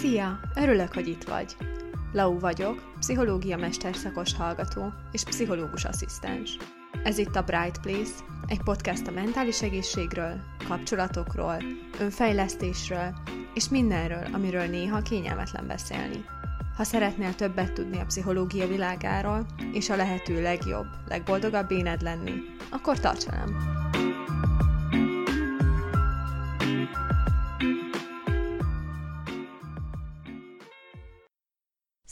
Szia! Örülök, hogy itt vagy. Lau vagyok, pszichológia mesterszakos hallgató és pszichológus asszisztens. Ez itt a Bright Place, egy podcast a mentális egészségről, kapcsolatokról, önfejlesztésről és mindenről, amiről néha kényelmetlen beszélni. Ha szeretnél többet tudni a pszichológia világáról, és a lehető legjobb, legboldogabb éned lenni, akkor tarts velem!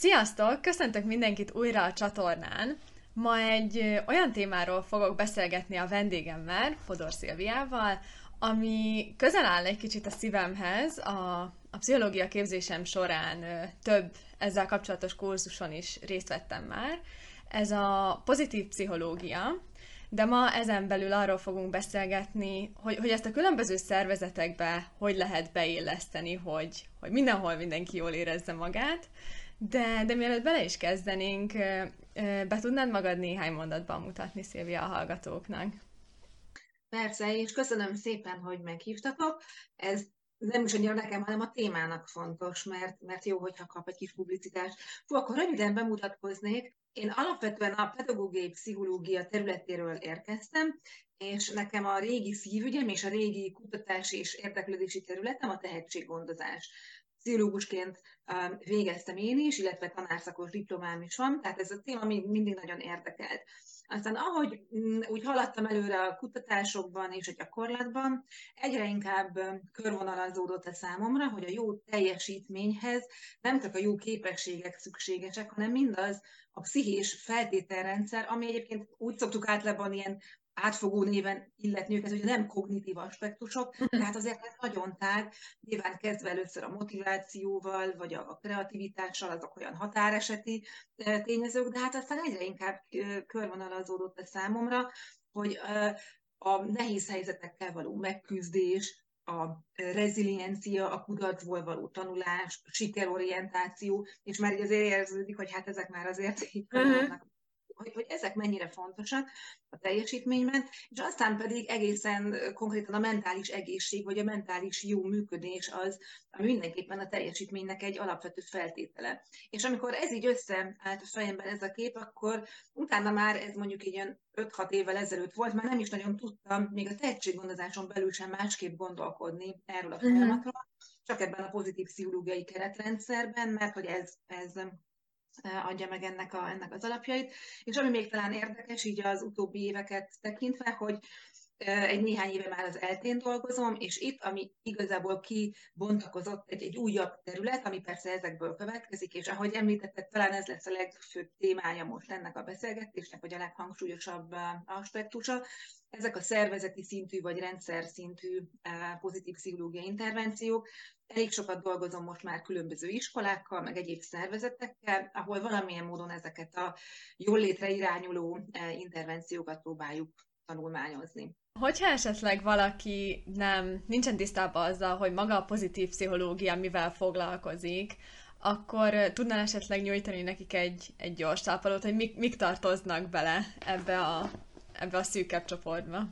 Sziasztok! Köszöntök mindenkit újra a csatornán! Ma egy olyan témáról fogok beszélgetni a vendégemmel, Fodor Szilviával, ami közel áll egy kicsit a szívemhez. A, a pszichológia képzésem során több ezzel kapcsolatos kurzuson is részt vettem már. Ez a pozitív pszichológia, de ma ezen belül arról fogunk beszélgetni, hogy, hogy ezt a különböző szervezetekbe hogy lehet beilleszteni, hogy, hogy mindenhol mindenki jól érezze magát. De, de mielőtt bele is kezdenénk, be tudnád magad néhány mondatban mutatni, Szilvia, a hallgatóknak? Persze, és köszönöm szépen, hogy meghívtatok. Ez nem is annyira nekem, hanem a témának fontos, mert, mert jó, hogyha kap egy kis publicitást. Fú, akkor röviden bemutatkoznék. Én alapvetően a pedagógiai pszichológia területéről érkeztem, és nekem a régi szívügyem és a régi kutatási és érdeklődési területem a tehetséggondozás pszichológusként um, végeztem én is, illetve tanárszakos diplomám is van, tehát ez a téma mindig nagyon érdekelt. Aztán ahogy mm, úgy haladtam előre a kutatásokban és a gyakorlatban, egyre inkább um, körvonalazódott a számomra, hogy a jó teljesítményhez nem csak a jó képességek szükségesek, hanem mindaz a pszichés feltételrendszer, ami egyébként úgy szoktuk általában ilyen átfogó néven illetni őket, hogy nem kognitív aspektusok, mhm. tehát azért ez nagyon tág, nyilván kezdve először a motivációval, vagy a kreativitással, azok olyan határeseti tényezők, de hát aztán egyre inkább körvonalazódott a számomra, hogy a nehéz helyzetekkel való megküzdés, a reziliencia, a kudarcból való tanulás, sikerorientáció, és már így azért érződik, hogy hát ezek már azért így uh-huh hogy, hogy ezek mennyire fontosak a teljesítményben, és aztán pedig egészen konkrétan a mentális egészség, vagy a mentális jó működés az, ami mindenképpen a teljesítménynek egy alapvető feltétele. És amikor ez így összeállt a fejemben ez a kép, akkor utána már ez mondjuk így olyan 5-6 évvel ezelőtt volt, már nem is nagyon tudtam még a tehetséggondozáson belül sem másképp gondolkodni erről a mhm. folyamatról, csak ebben a pozitív pszichológiai keretrendszerben, mert hogy ez, ez adja meg ennek, a, ennek az alapjait. És ami még talán érdekes, így az utóbbi éveket tekintve, hogy egy néhány éve már az eltén dolgozom, és itt, ami igazából kibontakozott egy, egy újabb terület, ami persze ezekből következik, és ahogy említetted, talán ez lesz a legfőbb témája most ennek a beszélgetésnek, vagy a leghangsúlyosabb aspektusa, ezek a szervezeti szintű vagy rendszer szintű pozitív pszichológiai intervenciók. Elég sokat dolgozom most már különböző iskolákkal, meg egyéb szervezetekkel, ahol valamilyen módon ezeket a jól létre irányuló intervenciókat próbáljuk tanulmányozni. Hogyha esetleg valaki nem, nincsen tisztában azzal, hogy maga a pozitív pszichológia mivel foglalkozik, akkor tudnál esetleg nyújtani nekik egy, egy gyors tápolót, hogy mik, mik tartoznak bele ebbe a, ebbe a szűkebb csoportba?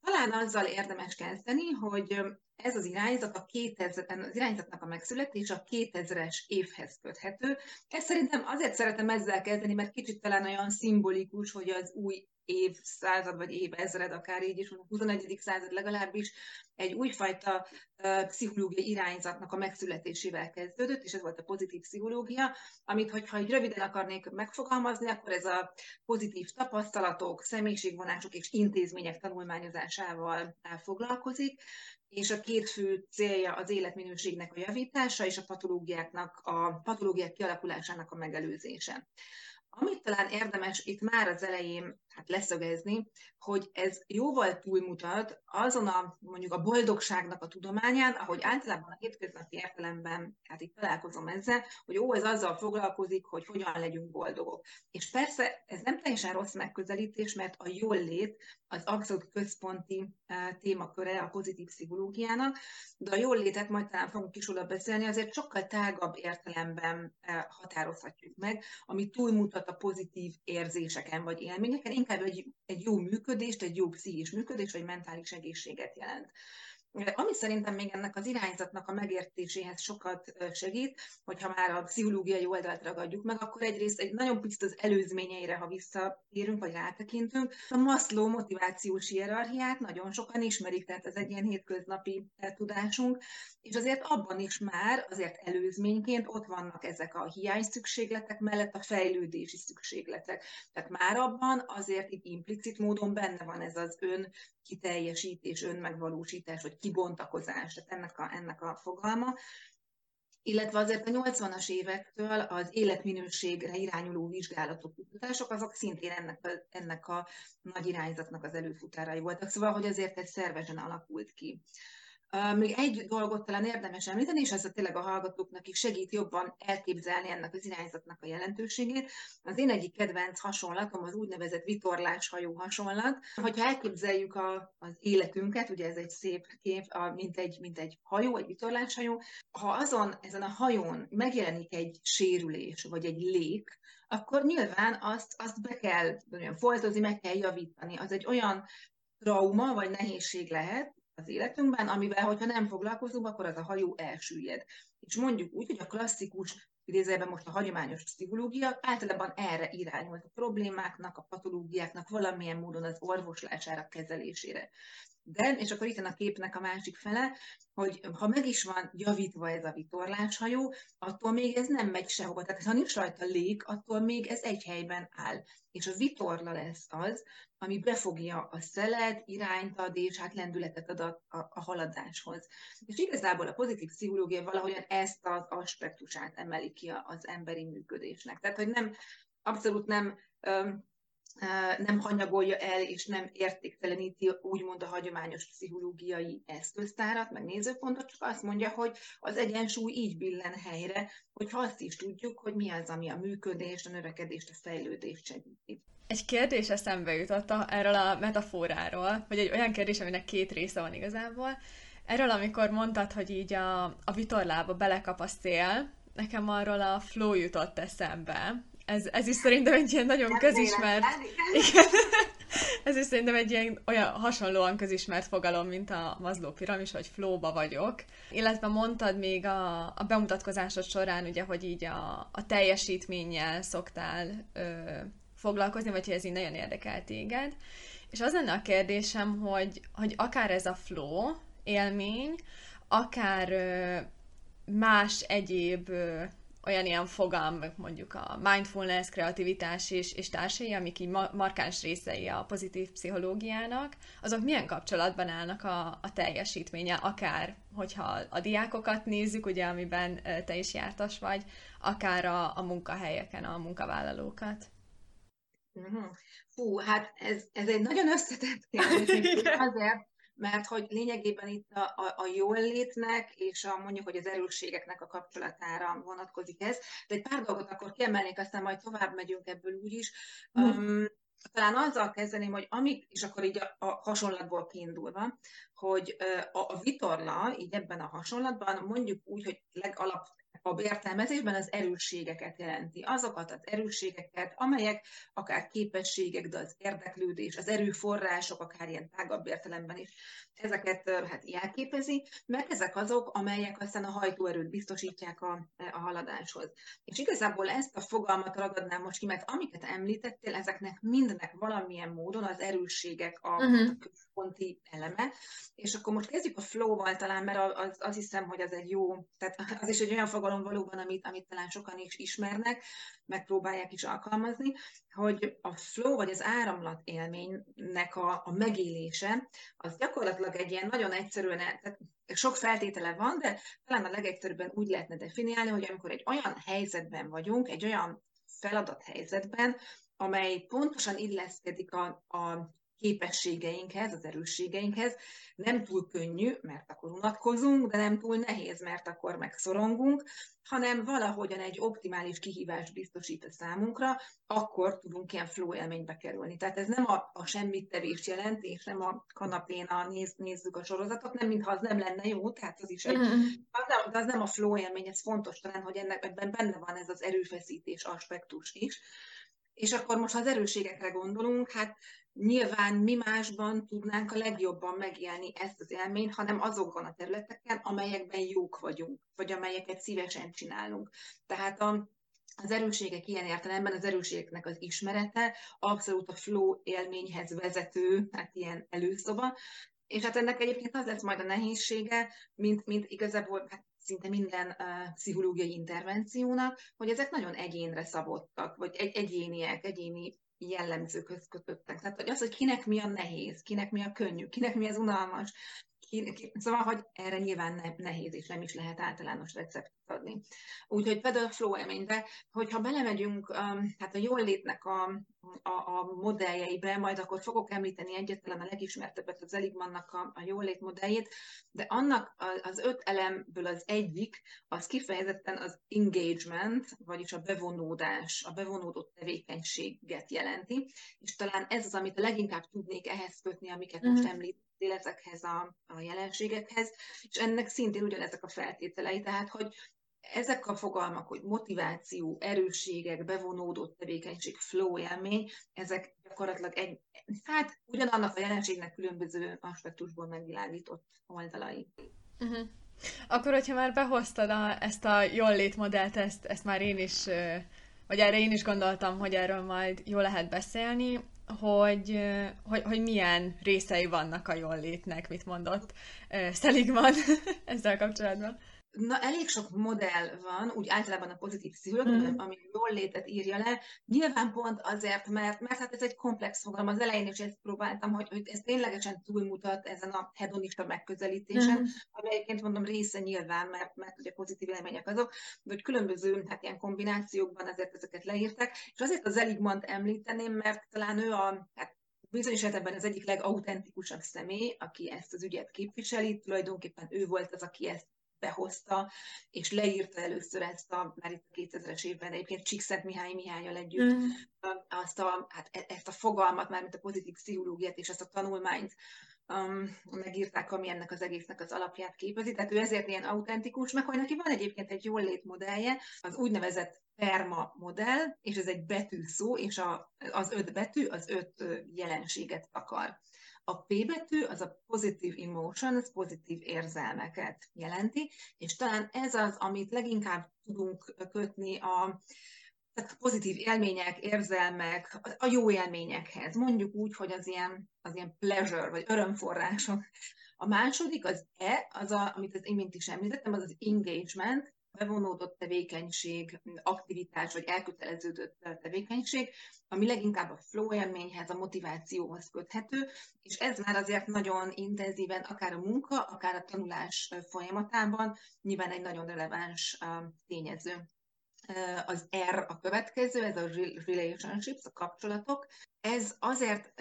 Talán azzal érdemes kezdeni, hogy ez az irányzat a 2000, az irányzatnak a megszületés a 2000-es évhez köthető. Ezt szerintem azért szeretem ezzel kezdeni, mert kicsit talán olyan szimbolikus, hogy az új évszázad, vagy évezred, akár így is, a 21. század legalábbis, egy újfajta pszichológiai irányzatnak a megszületésével kezdődött, és ez volt a pozitív pszichológia, amit, hogyha egy röviden akarnék megfogalmazni, akkor ez a pozitív tapasztalatok, személyiségvonások és intézmények tanulmányozásával foglalkozik, és a két fő célja az életminőségnek a javítása és a patológiáknak, a patológiák kialakulásának a megelőzése. Amit talán érdemes itt már az elején hát leszögezni, hogy ez jóval túlmutat azon a mondjuk a boldogságnak a tudományán, ahogy általában a hétköznapi értelemben, hát itt találkozom ezzel, hogy ó, ez azzal foglalkozik, hogy hogyan legyünk boldogok. És persze ez nem teljesen rossz megközelítés, mert a jól lét az abszolút központi uh, témaköre a pozitív pszichológiának, de a jól létet majd talán fogunk is beszélni, azért sokkal tágabb értelemben uh, határozhatjuk meg, ami túlmutat a pozitív érzéseken vagy élményeken, inkább egy, egy jó működést, egy jó pszichés működést, vagy mentális egészséget jelent. Ami szerintem még ennek az irányzatnak a megértéséhez sokat segít, hogyha már a pszichológiai oldalt ragadjuk meg, akkor egyrészt egy nagyon picit az előzményeire, ha visszatérünk, vagy rátekintünk. A Maslow motivációs hierarchiát nagyon sokan ismerik, tehát ez egy ilyen hétköznapi tudásunk, és azért abban is már azért előzményként ott vannak ezek a hiány szükségletek mellett a fejlődési szükségletek. Tehát már abban azért itt implicit módon benne van ez az ön kiteljesítés, önmegvalósítás, vagy kibontakozás, tehát ennek a, ennek a fogalma. Illetve azért a 80-as évektől az életminőségre irányuló vizsgálatok, kutatások, azok szintén ennek a, ennek a nagy irányzatnak az előfutárai voltak. Szóval, hogy azért ez szervesen alakult ki. Még egy dolgot talán érdemes említeni, és ez a tényleg a hallgatóknak is segít jobban elképzelni ennek az irányzatnak a jelentőségét. Az én egyik kedvenc hasonlatom az úgynevezett vitorláshajó hasonlat. Hogyha elképzeljük a, az életünket, ugye ez egy szép kép, a, mint, egy, mint egy hajó, egy vitorláshajó, ha azon, ezen a hajón megjelenik egy sérülés, vagy egy lék, akkor nyilván azt, azt be kell olyan foltozni, meg kell javítani. Az egy olyan trauma vagy nehézség lehet, az életünkben, amivel, hogyha nem foglalkozunk, akkor az a hajó elsüllyed. És mondjuk úgy, hogy a klasszikus, idézőjelben most a hagyományos pszichológia általában erre irányult a problémáknak, a patológiáknak valamilyen módon az orvoslására, kezelésére. De, és akkor itt a képnek a másik fele, hogy ha meg is van javítva ez a vitorláshajó, attól még ez nem megy sehova. Tehát ha nincs rajta lég, attól még ez egy helyben áll. És a vitorla lesz az, ami befogja a szelet, irányt ad, és hát lendületet ad a, a, a haladáshoz. És igazából a pozitív pszichológia valahogyan ezt az aspektusát emeli ki az emberi működésnek. Tehát, hogy nem, abszolút nem nem hanyagolja el és nem értékteleníti úgymond a hagyományos pszichológiai eszköztárat, meg nézőpontot, csak azt mondja, hogy az egyensúly így billen helyre, hogy azt is tudjuk, hogy mi az, ami a működést, a növekedést, a fejlődést segíti. Egy kérdés eszembe jutott erről a metaforáról, vagy egy olyan kérdés, aminek két része van igazából. Erről, amikor mondtad, hogy így a, a vitorlába belekap a szél, nekem arról a flow jutott eszembe, ez, ez is szerintem egy ilyen nagyon közismert... Igen. ez is szerintem egy ilyen olyan hasonlóan közismert fogalom, mint a Maslow piramis, hogy flowba vagyok. Illetve mondtad még a, a bemutatkozásod során, ugye, hogy így a, a teljesítménnyel szoktál ö, foglalkozni, vagy hogy ez így nagyon érdekel téged. És az lenne a kérdésem, hogy, hogy akár ez a flow élmény, akár más egyéb olyan ilyen fogalmak, mondjuk a mindfulness, kreativitás és, és társai, amik így markáns részei a pozitív pszichológiának, azok milyen kapcsolatban állnak a, a teljesítménye, akár hogyha a diákokat nézzük, ugye, amiben te is jártas vagy, akár a, a munkahelyeken a munkavállalókat. Mhm. Fú, hát ez, ez egy nagyon összetett kérdés, azért, mert hogy lényegében itt a, a, a jól létnek és a mondjuk, hogy az erősségeknek a kapcsolatára vonatkozik ez. De egy pár dolgot akkor kiemelnék, aztán majd tovább megyünk ebből úgyis. Mm. Um, talán azzal kezdeném, hogy amik, és akkor így a, a hasonlatból kiindulva, hogy a, a vitorla, így ebben a hasonlatban mondjuk úgy, hogy legalap a értelmezésben az erősségeket jelenti. Azokat az erősségeket, amelyek akár képességek, de az érdeklődés, az erőforrások, akár ilyen tágabb értelemben is, ezeket hát jelképezi, mert ezek azok, amelyek aztán a hajtóerőt biztosítják a, a haladáshoz. És igazából ezt a fogalmat ragadnám most ki, mert amiket említettél, ezeknek mindnek valamilyen módon az erősségek a, uh-huh. a központi eleme. És akkor most kezdjük a flow-val talán, mert az, az hiszem, hogy az egy jó, tehát az is egy olyan fogalom, fogalom valóban, amit, amit talán sokan is ismernek, megpróbálják is alkalmazni, hogy a flow vagy az áramlat élménynek a, a megélése, az gyakorlatilag egy ilyen nagyon egyszerűen, tehát sok feltétele van, de talán a legegyszerűbben úgy lehetne definiálni, hogy amikor egy olyan helyzetben vagyunk, egy olyan feladat helyzetben, amely pontosan illeszkedik a, a képességeinkhez, az erősségeinkhez. Nem túl könnyű, mert akkor unatkozunk, de nem túl nehéz, mert akkor megszorongunk, hanem valahogyan egy optimális kihívás biztosít a számunkra, akkor tudunk ilyen flow élménybe kerülni. Tehát ez nem a, a semmit tevés jelent, és nem a kanapén a néz, nézzük a sorozatot, nem mintha az nem lenne jó, tehát az is egy, mm-hmm. az, nem, az nem a flow élmény, ez fontos talán, hogy ennek ebben benne van ez az erőfeszítés aspektus is. És akkor most, ha az erősségekre gondolunk, hát nyilván mi másban tudnánk a legjobban megélni ezt az élményt, hanem azokon a területeken, amelyekben jók vagyunk, vagy amelyeket szívesen csinálunk. Tehát a, az erősségek ilyen értelemben, az erősségeknek az ismerete abszolút a flow élményhez vezető, hát ilyen előszoba, és hát ennek egyébként az lesz majd a nehézsége, mint, mint igazából hát szinte minden uh, pszichológiai intervenciónak, hogy ezek nagyon egyénre szabottak, vagy egy, egyéniek, egyéni jellemzőkhöz kötöttek. Tehát hogy az, hogy kinek mi a nehéz, kinek mi a könnyű, kinek mi az unalmas, szóval, hogy erre nyilván ne, nehéz és nem is lehet általános receptet adni. Úgyhogy például a flow élménybe, hogyha belemegyünk hát a jól létnek a, a, a modelljeibe, majd akkor fogok említeni egyetlen a legismertebbet, az Eligmannak a, a jól lét modelljét, de annak az öt elemből az egyik, az kifejezetten az engagement, vagyis a bevonódás, a bevonódott tevékenységet jelenti, és talán ez az, amit a leginkább tudnék ehhez kötni, amiket mm. most említ, ezekhez a, a jelenségekhez, és ennek szintén ugyanezek a feltételei, tehát hogy ezek a fogalmak, hogy motiváció, erősségek, bevonódott tevékenység, flow élmény, ezek gyakorlatilag egy, hát ugyanannak a jelenségnek különböző aspektusból megvilágított oldalai. Uh-huh. Akkor, hogyha már behoztad a, ezt a jól létmodellt, ezt, ezt már én is, vagy erre én is gondoltam, hogy erről majd jó lehet beszélni, hogy, hogy, hogy milyen részei vannak a jól létnek, mit mondott Seligman ezzel kapcsolatban. Na, elég sok modell van, úgy általában a pozitív pszichológia, mm. ami jól létet írja le. Nyilván pont azért, mert, mert hát ez egy komplex fogalom. Az elején is ezt próbáltam, hogy, hogy ez ténylegesen túlmutat ezen a hedonista megközelítésen, mm. ami egyébként mondom része nyilván, mert, mert ugye pozitív élmények azok, hogy különböző hát ilyen kombinációkban ezért ezeket leírták. És azért az Eligmant említeném, mert talán ő a, hát bizonyos esetben az egyik legautentikusabb személy, aki ezt az ügyet képviseli, tulajdonképpen ő volt az, aki ezt behozta, és leírta először ezt a, már itt a 2000-es évben egyébként Csíkszent Mihály Mihályal együtt, mm. azt a, hát e, ezt a fogalmat, már mint a pozitív pszichológiát és ezt a tanulmányt um, megírták, ami ennek az egésznek az alapját képezi. Tehát ő ezért ilyen autentikus, meg hogy neki van egyébként egy jól lét modellje, az úgynevezett PERMA modell, és ez egy betűszó, és a, az öt betű az öt jelenséget akar. A P betű az a positive emotions, pozitív érzelmeket jelenti, és talán ez az, amit leginkább tudunk kötni a tehát pozitív élmények, érzelmek, a jó élményekhez. Mondjuk úgy, hogy az ilyen, az ilyen pleasure, vagy örömforrások. A második, az E, az a, amit az imént is említettem, az az engagement, bevonódott tevékenység, aktivitás vagy elköteleződött tevékenység, ami leginkább a flow élményhez, a motivációhoz köthető, és ez már azért nagyon intenzíven, akár a munka, akár a tanulás folyamatában nyilván egy nagyon releváns tényező. Az R a következő, ez a relationships, a kapcsolatok. Ez azért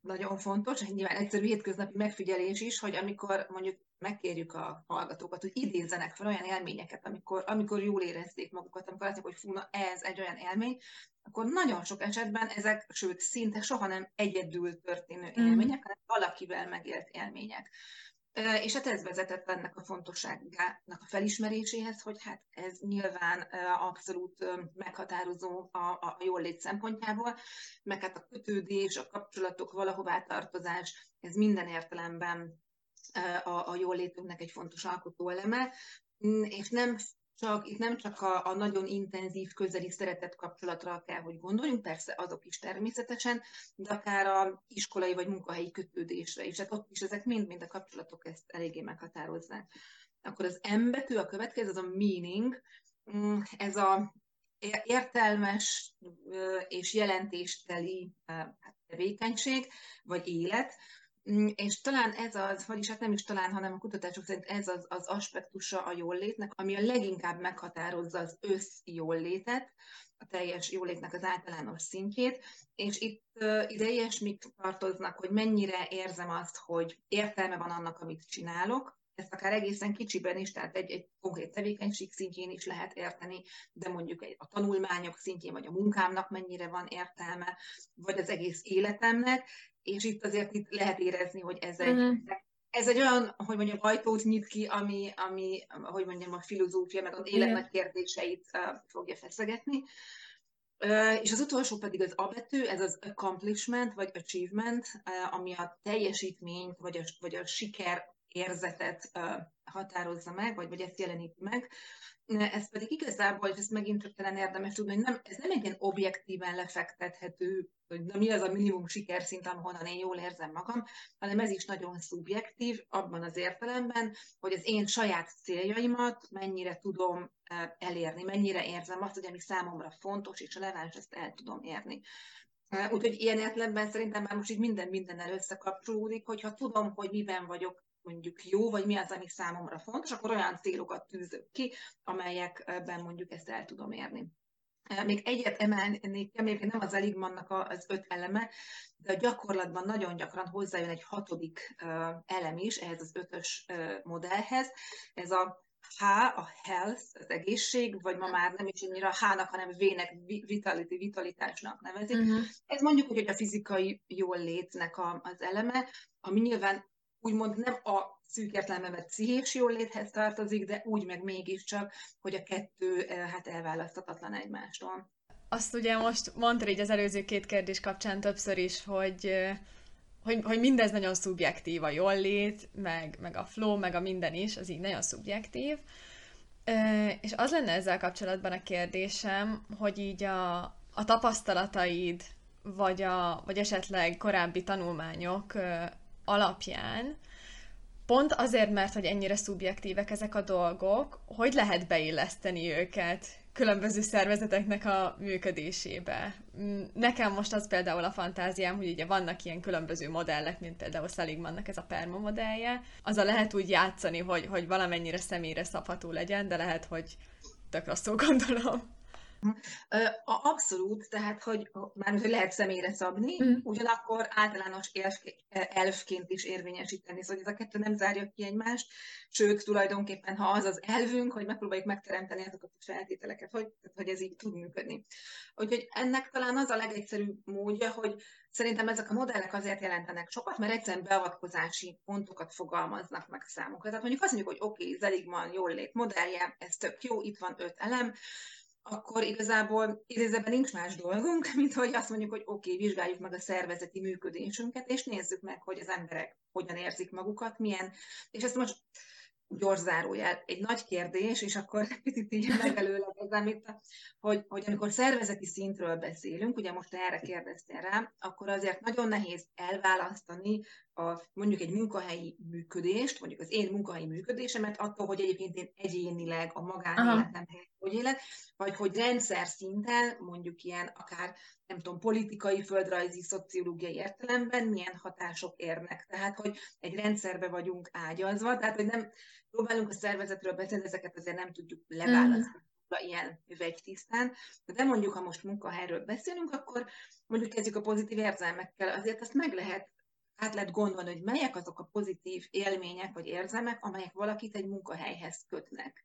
nagyon fontos, nyilván egyszerű hétköznapi megfigyelés is, hogy amikor mondjuk megkérjük a hallgatókat, hogy idézzenek fel olyan élményeket, amikor, amikor jól érezték magukat, amikor azt hogy fú, na, ez egy olyan élmény, akkor nagyon sok esetben ezek, sőt, szinte soha nem egyedül történő mm. élmények, hanem valakivel megélt élmények. És hát ez vezetett ennek a fontosságának a felismeréséhez, hogy hát ez nyilván abszolút meghatározó a, a jól lét szempontjából, meg hát a kötődés, a kapcsolatok, valahová tartozás, ez minden értelemben a, a jól létünknek egy fontos alkotóeleme, mm, és nem csak, itt nem csak a, a nagyon intenzív, közeli szeretett kapcsolatra kell, hogy gondoljunk, persze azok is természetesen, de akár a iskolai vagy munkahelyi kötődésre is. Hát ott is ezek mind-mind a kapcsolatok ezt eléggé meghatározzák. Akkor az M betű, a következő, az a meaning, mm, ez a értelmes és jelentésteli hát, tevékenység, vagy élet, és talán ez az, vagyis hát nem is talán, hanem a kutatások szerint ez az, az aspektusa a jóllétnek, ami a leginkább meghatározza az össz jóllétet, a teljes jólétnek az általános szintjét, és itt uh, ide ilyesmik tartoznak, hogy mennyire érzem azt, hogy értelme van annak, amit csinálok, ezt akár egészen kicsiben is, tehát egy, egy konkrét tevékenység szintjén is lehet érteni, de mondjuk a tanulmányok szintjén, vagy a munkámnak mennyire van értelme, vagy az egész életemnek, és itt azért itt lehet érezni, hogy ez egy, uh-huh. ez egy olyan, hogy mondjam, ajtót nyit ki, ami, ami hogy mondjam, a filozófia, meg az életnek kérdéseit uh, fogja feszegetni. És az utolsó pedig az A betű, ez az accomplishment, vagy achievement, ami a teljesítményt, vagy a, vagy a siker érzetet határozza meg, vagy, vagy ezt jeleníti meg. Ez pedig igazából, és ezt megint csak talán érdemes tudni, hogy nem, ez nem egy ilyen objektíven lefektethető, hogy na mi az a minimum sikerszint, ahonnan én jól érzem magam, hanem ez is nagyon szubjektív, abban az értelemben, hogy az én saját céljaimat mennyire tudom elérni, mennyire érzem azt, hogy ami számomra fontos, és releváns, ezt el tudom érni. Úgyhogy ilyen értelemben szerintem már most így minden mindennel összekapcsolódik, hogyha tudom, hogy miben vagyok mondjuk jó, vagy mi az, ami számomra fontos, akkor olyan célokat tűzök ki, amelyekben mondjuk ezt el tudom érni. Még egyet emelnék, még nem az Eligmannak az öt eleme, de a gyakorlatban nagyon gyakran hozzájön egy hatodik elem is ehhez az ötös modellhez. Ez a H, a health, az egészség, vagy ma már nem is annyira H-nak, hanem V-nek, vitality, vitalitásnak nevezik. Uh-huh. Ez mondjuk hogy a fizikai jól létnek a, az eleme, ami nyilván úgymond nem a szűk értelemben pszichés léthez tartozik, de úgy meg mégiscsak, hogy a kettő eh, hát elválaszthatatlan egymástól. Azt ugye most mondta így az előző két kérdés kapcsán többször is, hogy, eh, hogy, hogy mindez nagyon szubjektív, a jól lét, meg, meg a flow, meg a minden is, az így nagyon szubjektív. Eh, és az lenne ezzel kapcsolatban a kérdésem, hogy így a, a tapasztalataid, vagy, a, vagy esetleg korábbi tanulmányok alapján, pont azért, mert hogy ennyire szubjektívek ezek a dolgok, hogy lehet beilleszteni őket különböző szervezeteknek a működésébe. Mm, nekem most az például a fantáziám, hogy ugye vannak ilyen különböző modellek, mint például Seligmannak ez a perma modellje, az a lehet úgy játszani, hogy, hogy valamennyire személyre szabható legyen, de lehet, hogy tök rosszul gondolom. Abszolút, tehát, hogy már hogy lehet személyre szabni, mm. ugyanakkor általános elfként is érvényesíteni, szóval ez a kettő nem zárja ki egymást, sőt, tulajdonképpen, ha az az elvünk, hogy megpróbáljuk megteremteni azokat a feltételeket, hogy, hogy ez így tud működni. Úgyhogy ennek talán az a legegyszerűbb módja, hogy szerintem ezek a modellek azért jelentenek sokat, mert egyszerűen beavatkozási pontokat fogalmaznak meg számukra. Tehát mondjuk azt mondjuk, hogy oké, okay, Zeligman jól lét modellje, ez tök jó, itt van öt elem, akkor igazából idézőben nincs más dolgunk, mint hogy azt mondjuk, hogy oké, okay, vizsgáljuk meg a szervezeti működésünket, és nézzük meg, hogy az emberek hogyan érzik magukat, milyen, és ezt most gyors zárójel, egy nagy kérdés, és akkor picit így megelőlegezem itt, hogy, hogy amikor szervezeti szintről beszélünk, ugye most erre kérdeztél rá, akkor azért nagyon nehéz elválasztani a, mondjuk egy munkahelyi működést, mondjuk az én munkahelyi működésemet attól, hogy egyébként én egyénileg a magánéletem hogy élek, vagy hogy rendszer szinten, mondjuk ilyen akár, nem tudom, politikai, földrajzi, szociológiai értelemben milyen hatások érnek. Tehát, hogy egy rendszerbe vagyunk ágyazva, tehát, hogy nem próbálunk a szervezetről beszélni, ezeket azért nem tudjuk leválasztani. Mm. ilyen üvegytisztán. De mondjuk, ha most munkahelyről beszélünk, akkor mondjuk kezdjük a pozitív érzelmekkel. Azért azt meg lehet át lehet gondolni, hogy melyek azok a pozitív élmények vagy érzelmek, amelyek valakit egy munkahelyhez kötnek.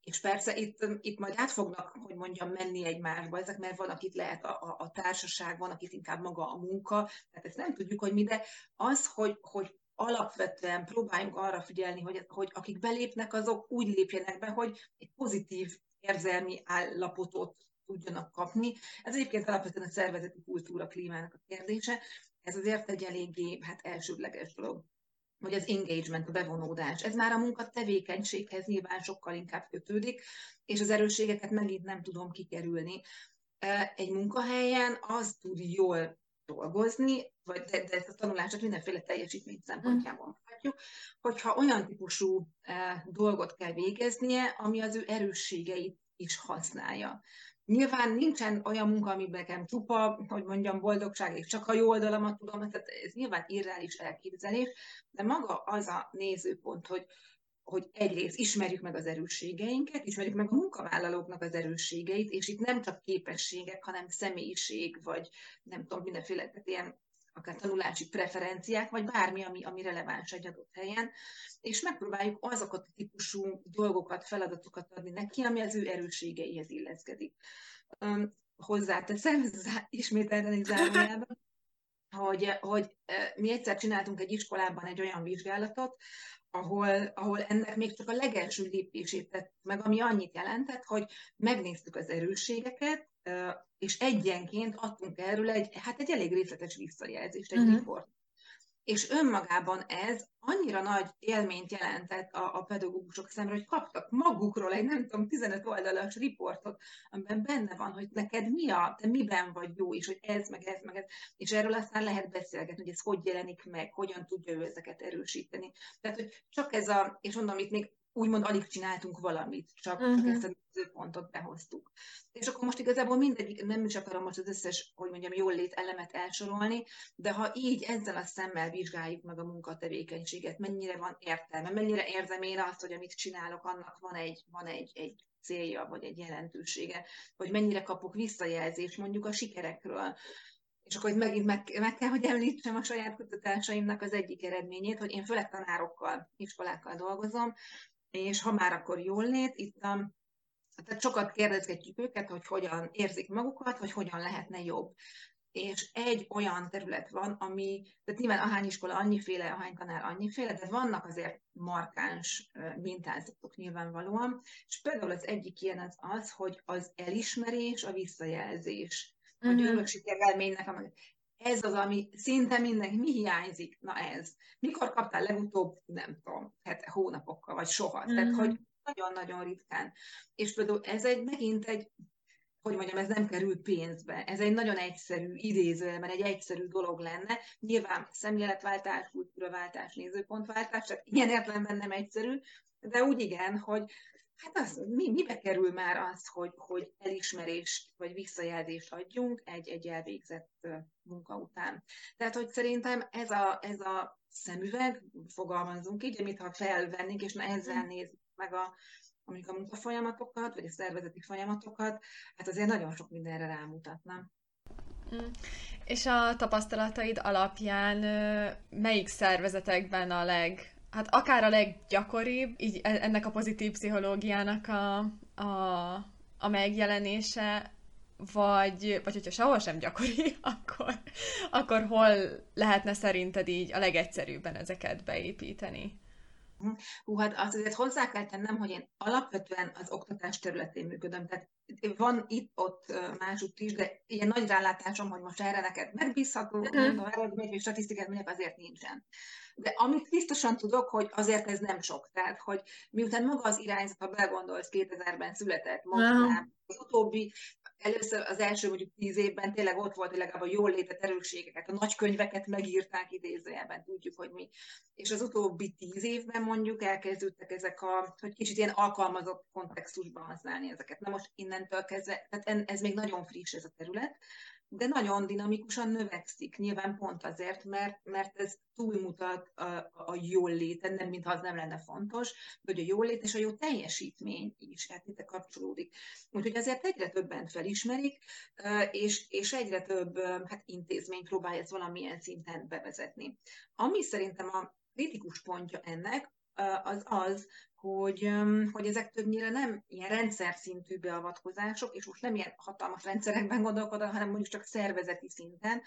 És persze itt, itt majd át fognak, hogy mondjam, menni egymásba ezek, mert van, akit lehet a, a, a társaság, van, akit inkább maga a munka, tehát ezt nem tudjuk, hogy mi, de az, hogy, hogy alapvetően próbáljunk arra figyelni, hogy, hogy akik belépnek, azok úgy lépjenek be, hogy egy pozitív érzelmi állapotot tudjanak kapni. Ez egyébként alapvetően a szervezeti kultúra klímának a kérdése. Ez azért egy eléggé hát elsődleges dolog vagy az engagement, a bevonódás. Ez már a munka tevékenységhez nyilván sokkal inkább kötődik, és az erősségeket megint nem tudom kikerülni. Egy munkahelyen az tud jól dolgozni, vagy de, de ezt a tanulást mindenféle teljesítmény szempontjából mutatjuk, hogyha olyan típusú dolgot kell végeznie, ami az ő erősségeit is használja. Nyilván nincsen olyan munka, amiben nekem csupa, hogy mondjam, boldogság, és csak a jó oldalamat tudom, tehát ez nyilván irreális elképzelés, de maga az a nézőpont, hogy, hogy egyrészt ismerjük meg az erősségeinket, ismerjük meg a munkavállalóknak az erősségeit, és itt nem csak képességek, hanem személyiség, vagy nem tudom, mindenféle, tehát ilyen akár tanulási preferenciák, vagy bármi, ami, ami releváns egy adott helyen, és megpróbáljuk azokat a típusú dolgokat, feladatokat adni neki, ami az ő erősségeihez illeszkedik. Um, hozzáteszem, ismételten egy zárójában, hogy, hogy mi egyszer csináltunk egy iskolában egy olyan vizsgálatot, ahol, ahol ennek még csak a legelső lépését tett meg, ami annyit jelentett, hogy megnéztük az erősségeket, és egyenként adtunk erről egy, hát egy elég részletes visszajelzést, egy uh-huh. riport és önmagában ez annyira nagy élményt jelentett a, a pedagógusok szemre, hogy kaptak magukról egy nem tudom 15 oldalas riportot, amiben benne van, hogy neked mi a, te miben vagy jó, és hogy ez, meg ez, meg ez, és erről aztán lehet beszélgetni, hogy ez hogy jelenik meg, hogyan tudja ő ezeket erősíteni. Tehát, hogy csak ez a, és mondom, itt még úgymond alig csináltunk valamit, csak, uh-huh. csak mhm. ezt a nézőpontot behoztuk. És akkor most igazából mindegyik, nem is akarom most az összes, hogy mondjam, jól lét elemet elsorolni, de ha így ezzel a szemmel vizsgáljuk meg a munkatevékenységet, mennyire van értelme, mennyire érzem én azt, hogy amit csinálok, annak van egy, van egy, egy célja, vagy egy jelentősége, hogy mennyire kapok visszajelzést mondjuk a sikerekről, és akkor itt megint meg, meg kell, hogy említsem a saját kutatásaimnak az egyik eredményét, hogy én főleg tanárokkal, iskolákkal dolgozom, és ha már akkor jól lét, itt a, tehát sokat kérdezgetjük őket, hogy hogyan érzik magukat, vagy hogyan lehetne jobb. És egy olyan terület van, ami, tehát nyilván ahány iskola annyiféle, ahány tanár annyiféle, de vannak azért markáns mintázatok nyilvánvalóan, és például az egyik ilyen az az, hogy az elismerés, a visszajelzés, uh-huh. hogy örök sikerélménynek, ez az, ami szinte mindenki, mi hiányzik? Na ez. Mikor kaptál legutóbb, nem tudom, hát hónapokkal, vagy soha. Mm-hmm. Tehát, hogy nagyon-nagyon ritkán. És például ez egy megint egy, hogy mondjam, ez nem kerül pénzbe. Ez egy nagyon egyszerű idézőjelben egy egyszerű dolog lenne. Nyilván szemléletváltás, kultúraváltás, nézőpontváltás, tehát ilyen értelemben nem egyszerű, de úgy igen, hogy Hát az, mi, mibe kerül már az, hogy, hogy elismerést vagy visszajelzést adjunk egy, egy elvégzett munka után. Tehát, hogy szerintem ez a, ez a szemüveg, fogalmazunk így, amit ha felvennénk, és ezzel mm. nézzük meg a, mondjuk a munkafolyamatokat, vagy a szervezeti folyamatokat, hát azért nagyon sok mindenre rámutatna. Mm. És a tapasztalataid alapján melyik szervezetekben a leg hát akár a leggyakoribb, így e, ennek a pozitív pszichológiának a, a, a megjelenése, vagy, vagy hogyha sehol sem gyakori, akkor, akkor hol lehetne szerinted így a legegyszerűbben ezeket beépíteni? Hú, hát azt azért hozzá kell tennem, hogy én alapvetően az oktatás területén működöm, tehát van itt-ott másutt is, de ilyen nagy rálátásom, hogy most erre neked megbízható, uh-huh. eredmény, vagy statisztikát mondjuk azért nincsen. De amit biztosan tudok, hogy azért ez nem sok. Tehát, hogy miután maga az irányzat, ha belegondolsz, 2000-ben született, most uh-huh. az utóbbi először az első mondjuk tíz évben tényleg ott volt, hogy legalább a jól létet erősségeket, a nagykönyveket megírták idézőjelben, tudjuk, hogy mi. És az utóbbi tíz évben mondjuk elkezdődtek ezek a, hogy kicsit ilyen alkalmazott kontextusban használni ezeket. Na most innentől kezdve, tehát ez még nagyon friss ez a terület, de nagyon dinamikusan növekszik, nyilván pont azért, mert, mert ez túlmutat a, a jól léten, nem mintha az nem lenne fontos, hogy a jól lét és a jó teljesítmény is, hát ide kapcsolódik. Úgyhogy azért egyre többen felismerik, és, és egyre több hát, intézmény próbálja ezt valamilyen szinten bevezetni. Ami szerintem a kritikus pontja ennek, az az, hogy, hogy ezek többnyire nem ilyen rendszer szintű beavatkozások, és most nem ilyen hatalmas rendszerekben gondolkodom, hanem mondjuk csak szervezeti szinten.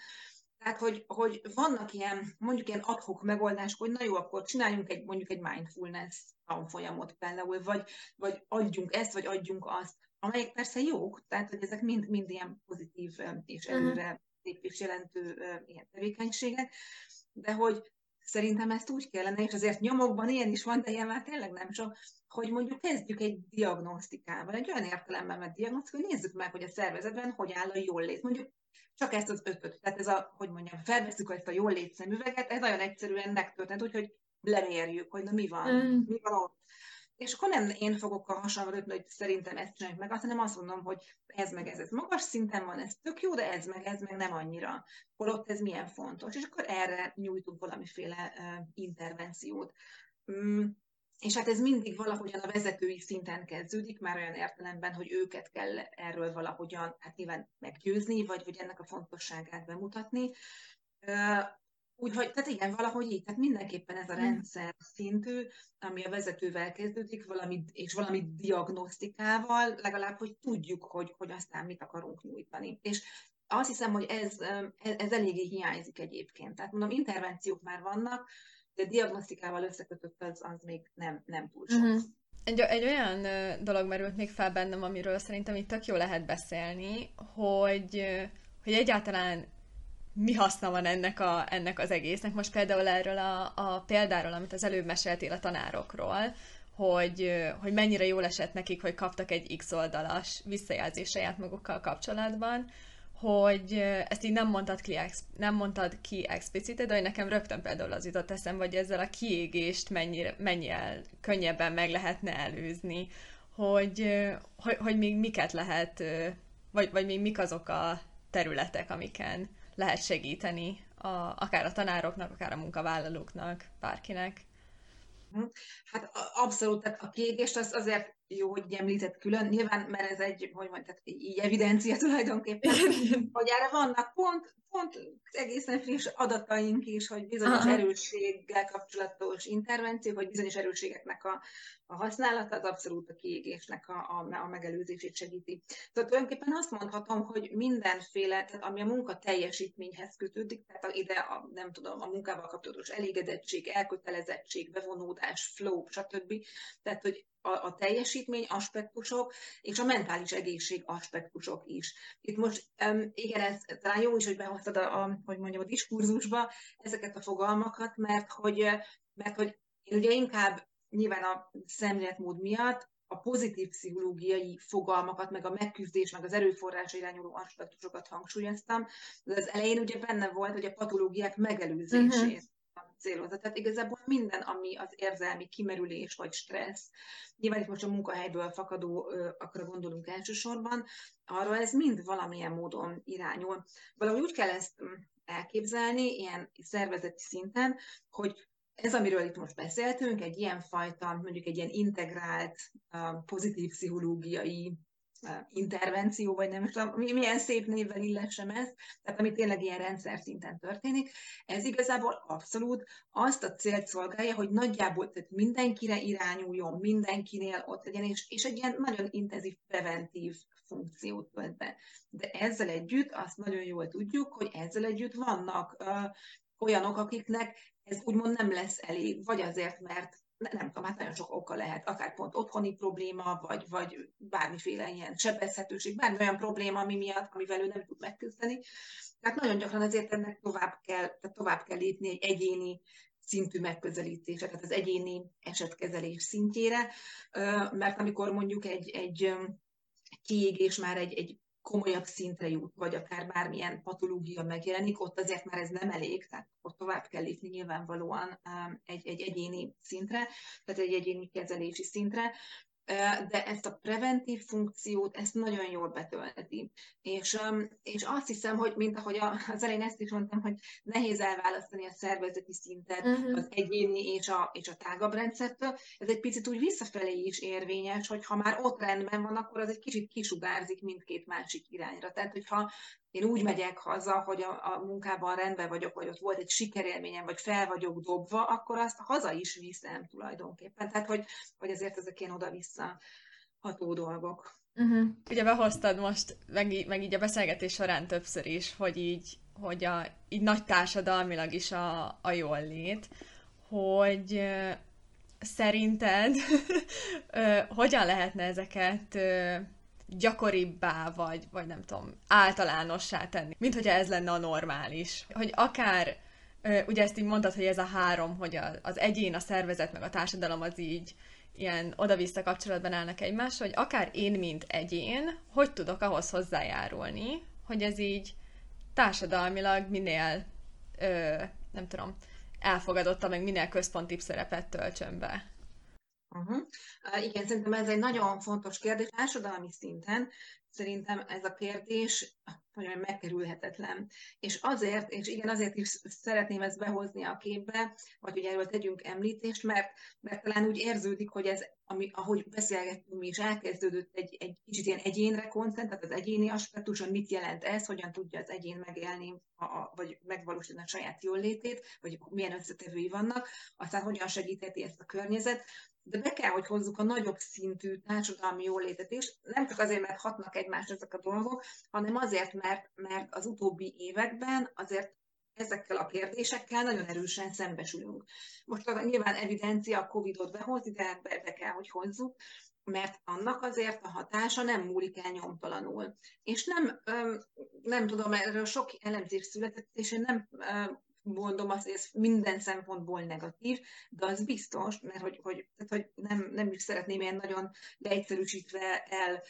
Tehát, hogy, hogy vannak ilyen, mondjuk ilyen adhok megoldások, hogy na jó, akkor csináljunk egy, mondjuk egy mindfulness tanfolyamot például, vagy, vagy adjunk ezt, vagy adjunk azt, amelyek persze jók, tehát, hogy ezek mind, mind ilyen pozitív és mhm. előre lépés jelentő ilyen tevékenységek, de hogy Szerintem ezt úgy kellene, és azért nyomokban ilyen is van, de ilyen már tényleg nem sok, hogy mondjuk kezdjük egy diagnosztikával, egy olyan értelemben mert diagnosztika, hogy nézzük meg, hogy a szervezetben hogy áll a jól lét. Mondjuk csak ezt az ötöt, tehát ez a, hogy mondjam, felveszük ezt a jól lét szemüveget, ez nagyon egyszerűen megtörtént, úgyhogy lemérjük, hogy na mi van, mm. mi van ott. És akkor nem én fogok a hasamra ütni, hogy szerintem ezt csináljuk meg, azt, hanem azt mondom, hogy ez meg ez, ez magas szinten van, ez tök jó, de ez meg ez meg nem annyira. Holott ez milyen fontos. És akkor erre nyújtunk valamiféle uh, intervenciót. Um, és hát ez mindig valahogyan a vezetői szinten kezdődik, már olyan értelemben, hogy őket kell erről valahogyan, hát nyilván meggyőzni, vagy, vagy ennek a fontosságát bemutatni. Úgyhogy, tehát igen, valahogy így, tehát mindenképpen ez a hmm. rendszer szintű, ami a vezetővel kezdődik, valami, és valami diagnosztikával, legalább, hogy tudjuk, hogy, hogy aztán mit akarunk nyújtani. És azt hiszem, hogy ez, ez eléggé hiányzik egyébként. Tehát mondom, intervenciók már vannak, de diagnosztikával összekötött az, az még nem, nem túl sok. Uh-huh. Egy, egy olyan dolog merült még fel bennem, amiről szerintem itt tök jó lehet beszélni, hogy, hogy egyáltalán mi haszna van ennek, a, ennek az egésznek. Most például erről a, a példáról, amit az előbb meséltél a tanárokról, hogy, hogy mennyire jól esett nekik, hogy kaptak egy X oldalas visszajelzést saját magukkal kapcsolatban, hogy ezt így nem mondtad ki, nem mondtad ki explicite, de hogy nekem rögtön például az jutott eszembe, hogy ezzel a kiégést mennyire, mennyire könnyebben meg lehetne előzni, hogy, hogy, hogy még miket lehet, vagy, vagy még mik azok a területek, amiken lehet segíteni a, akár a tanároknak, akár a munkavállalóknak, bárkinek. Hát abszolút, tehát a kiégést az azért jó, hogy említett külön, nyilván, mert ez egy, hogy mondjam, így evidencia tulajdonképpen, hogy erre vannak pont, pont egészen friss adataink is, hogy bizonyos Aha. erősséggel kapcsolatos intervenció, hogy bizonyos erősségeknek a, a használata az abszolút a kiégésnek a, a, a megelőzését segíti. Tehát tulajdonképpen azt mondhatom, hogy mindenféle, tehát ami a munka teljesítményhez kötődik, tehát ide a, nem tudom, a munkával kapcsolatos elégedettség, elkötelezettség, bevonódás, flow, stb. Tehát, hogy a, a teljesítmény aspektusok és a mentális egészség aspektusok is. Itt most um, igen, ez talán jó is, hogy behoztad a, a, hogy mondjam, a diskurzusba ezeket a fogalmakat, mert hogy, mert hogy én ugye inkább nyilván a szemléletmód miatt a pozitív pszichológiai fogalmakat, meg a megküzdés, meg az erőforrásra irányuló aspektusokat hangsúlyoztam, de az elején ugye benne volt, hogy a patológiák megelőzését uh-huh célozza. Tehát igazából minden, ami az érzelmi kimerülés vagy stressz, nyilván itt most a munkahelyből fakadóakra gondolunk elsősorban, arra ez mind valamilyen módon irányul. Valahogy úgy kell ezt mm, elképzelni, ilyen szervezeti szinten, hogy ez, amiről itt most beszéltünk, egy ilyen fajta, mondjuk egy ilyen integrált, pozitív pszichológiai intervenció, vagy nem tudom, milyen szép névvel illessem ezt, tehát ami tényleg ilyen rendszer szinten történik, ez igazából abszolút azt a célt szolgálja, hogy nagyjából tehát mindenkire irányuljon, mindenkinél ott legyen, és, és egy ilyen nagyon intenzív preventív funkciót tölt be. De ezzel együtt azt nagyon jól tudjuk, hogy ezzel együtt vannak uh, olyanok, akiknek ez úgymond nem lesz elég, vagy azért, mert nem tudom, hát nagyon sok oka lehet, akár pont otthoni probléma, vagy, vagy bármiféle ilyen sebezhetőség, bármi olyan probléma, ami miatt, amivel ő nem tud megküzdeni. Tehát nagyon gyakran azért ennek tovább kell, tehát tovább kell lépni egy egyéni szintű megközelítésre, tehát az egyéni esetkezelés szintjére, mert amikor mondjuk egy, egy kiégés már egy, egy komolyabb szintre jut, vagy akár bármilyen patológia megjelenik, ott azért már ez nem elég, tehát ott tovább kell lépni nyilvánvalóan um, egy, egy egyéni szintre, tehát egy egyéni kezelési szintre, de ezt a preventív funkciót, ezt nagyon jól betölti. És, és azt hiszem, hogy mint ahogy az elején ezt is mondtam, hogy nehéz elválasztani a szervezeti szintet uh-huh. az egyéni és a, és a tágabb rendszertől, ez egy picit úgy visszafelé is érvényes, hogy ha már ott rendben van, akkor az egy kicsit kisugárzik mindkét másik irányra. Tehát, hogyha én úgy megyek haza, hogy a, a munkában rendben vagyok, vagy ott volt egy sikerélményem, vagy fel vagyok dobva, akkor azt haza is viszem tulajdonképpen. Tehát, hogy, hogy ezért ezek ilyen oda-vissza ható dolgok. Uh-huh. Ugye behoztad most, meg, meg így a beszélgetés során többször is, hogy így, hogy a, így nagy társadalmilag is a, a jól lét, hogy szerinted hogyan lehetne ezeket uh, gyakoribbá, vagy, vagy nem tudom, általánossá tenni, mint hogyha ez lenne a normális. Hogy akár, ugye ezt így mondtad, hogy ez a három, hogy az egyén, a szervezet, meg a társadalom az így ilyen oda-vissza kapcsolatban állnak egymással, hogy akár én, mint egyén, hogy tudok ahhoz hozzájárulni, hogy ez így társadalmilag minél, ö, nem tudom, elfogadotta, meg minél központibb szerepet töltsön be. Uh-huh. Uh, igen, szerintem ez egy nagyon fontos kérdés. Társadalmi szinten szerintem ez a kérdés hogy megkerülhetetlen. És azért, és igen, azért is szeretném ezt behozni a képbe, vagy hogy erről tegyünk említést, mert, mert talán úgy érződik, hogy ez, ami, ahogy beszélgettünk mi is, elkezdődött egy, egy kicsit ilyen egyénre koncentrált, az egyéni aspektuson, mit jelent ez, hogyan tudja az egyén megélni, a, a, vagy megvalósítani a saját jólétét, vagy milyen összetevői vannak, aztán hogyan segítheti ezt a környezet, de be kell, hogy hozzuk a nagyobb szintű társadalmi jólétet is, nem csak azért, mert hatnak egymást ezek a dolgok, hanem azért, mert mert, az utóbbi években azért ezekkel a kérdésekkel nagyon erősen szembesülünk. Most nyilván evidencia a Covid-ot behozni, de be kell, hogy hozzuk, mert annak azért a hatása nem múlik el nyomtalanul. És nem, nem tudom, erről sok elemzés született, és én nem mondom azt, hogy ez minden szempontból negatív, de az biztos, mert hogy, hogy, tehát, hogy nem, nem is szeretném ilyen nagyon leegyszerűsítve el,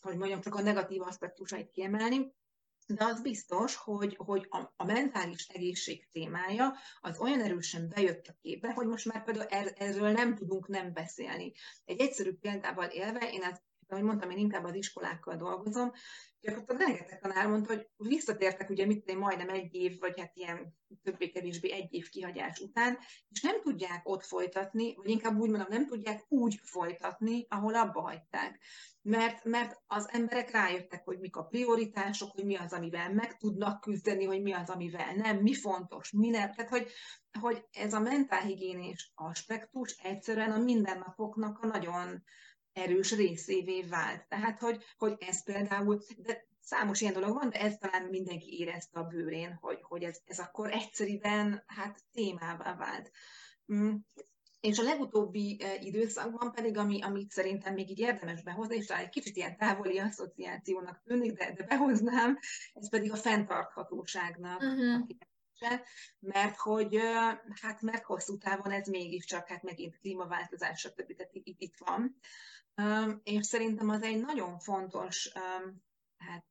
hogy mondjam, csak a negatív aspektusait kiemelni, de az biztos, hogy, hogy a, a mentális egészség témája az olyan erősen bejött a képbe, hogy most már például er, erről nem tudunk nem beszélni. Egy egyszerű példával élve, én ezt, ahogy mondtam, én inkább az iskolákkal dolgozom, gyakorlatilag rengeteg tanár mondta, hogy visszatértek ugye mit majdnem egy év, vagy hát ilyen többé-kevésbé egy év kihagyás után, és nem tudják ott folytatni, vagy inkább úgy mondom, nem tudják úgy folytatni, ahol abba hagyták. Mert, mert az emberek rájöttek, hogy mik a prioritások, hogy mi az, amivel meg tudnak küzdeni, hogy mi az, amivel nem, mi fontos, mi nem. Tehát, hogy, hogy ez a mentálhigiénés aspektus egyszerűen a mindennapoknak a nagyon erős részévé vált. Tehát, hogy, hogy ez például, de számos ilyen dolog van, de ez talán mindenki érezte a bőrén, hogy, hogy ez, ez akkor egyszerűen hát témává vált. Mm. És a legutóbbi időszakban pedig, ami, amit szerintem még így érdemes behozni, és talán egy kicsit ilyen távoli asszociációnak tűnik, de, de behoznám, ez pedig a fenntarthatóságnak uh-huh. mert hogy hát mert hosszú távon ez mégiscsak, hát megint klímaváltozás, stb. Tehát itt van. És szerintem az egy nagyon fontos hát,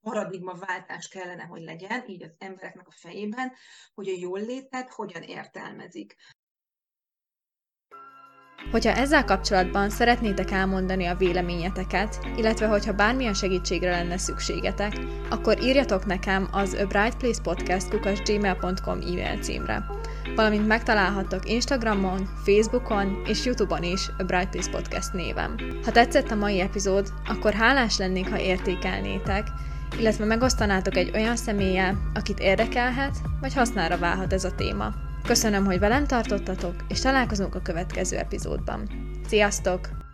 paradigmaváltás kellene, hogy legyen, így az embereknek a fejében, hogy a jól létet hogyan értelmezik. Hogyha ezzel kapcsolatban szeretnétek elmondani a véleményeteket, illetve hogyha bármilyen segítségre lenne szükségetek, akkor írjatok nekem az a Bright Place Podcast e-mail címre. Valamint megtalálhattok Instagramon, Facebookon és Youtube-on is a Bright Place Podcast névem. Ha tetszett a mai epizód, akkor hálás lennék, ha értékelnétek, illetve megosztanátok egy olyan személlyel, akit érdekelhet, vagy hasznára válhat ez a téma. Köszönöm, hogy velem tartottatok, és találkozunk a következő epizódban. Sziasztok!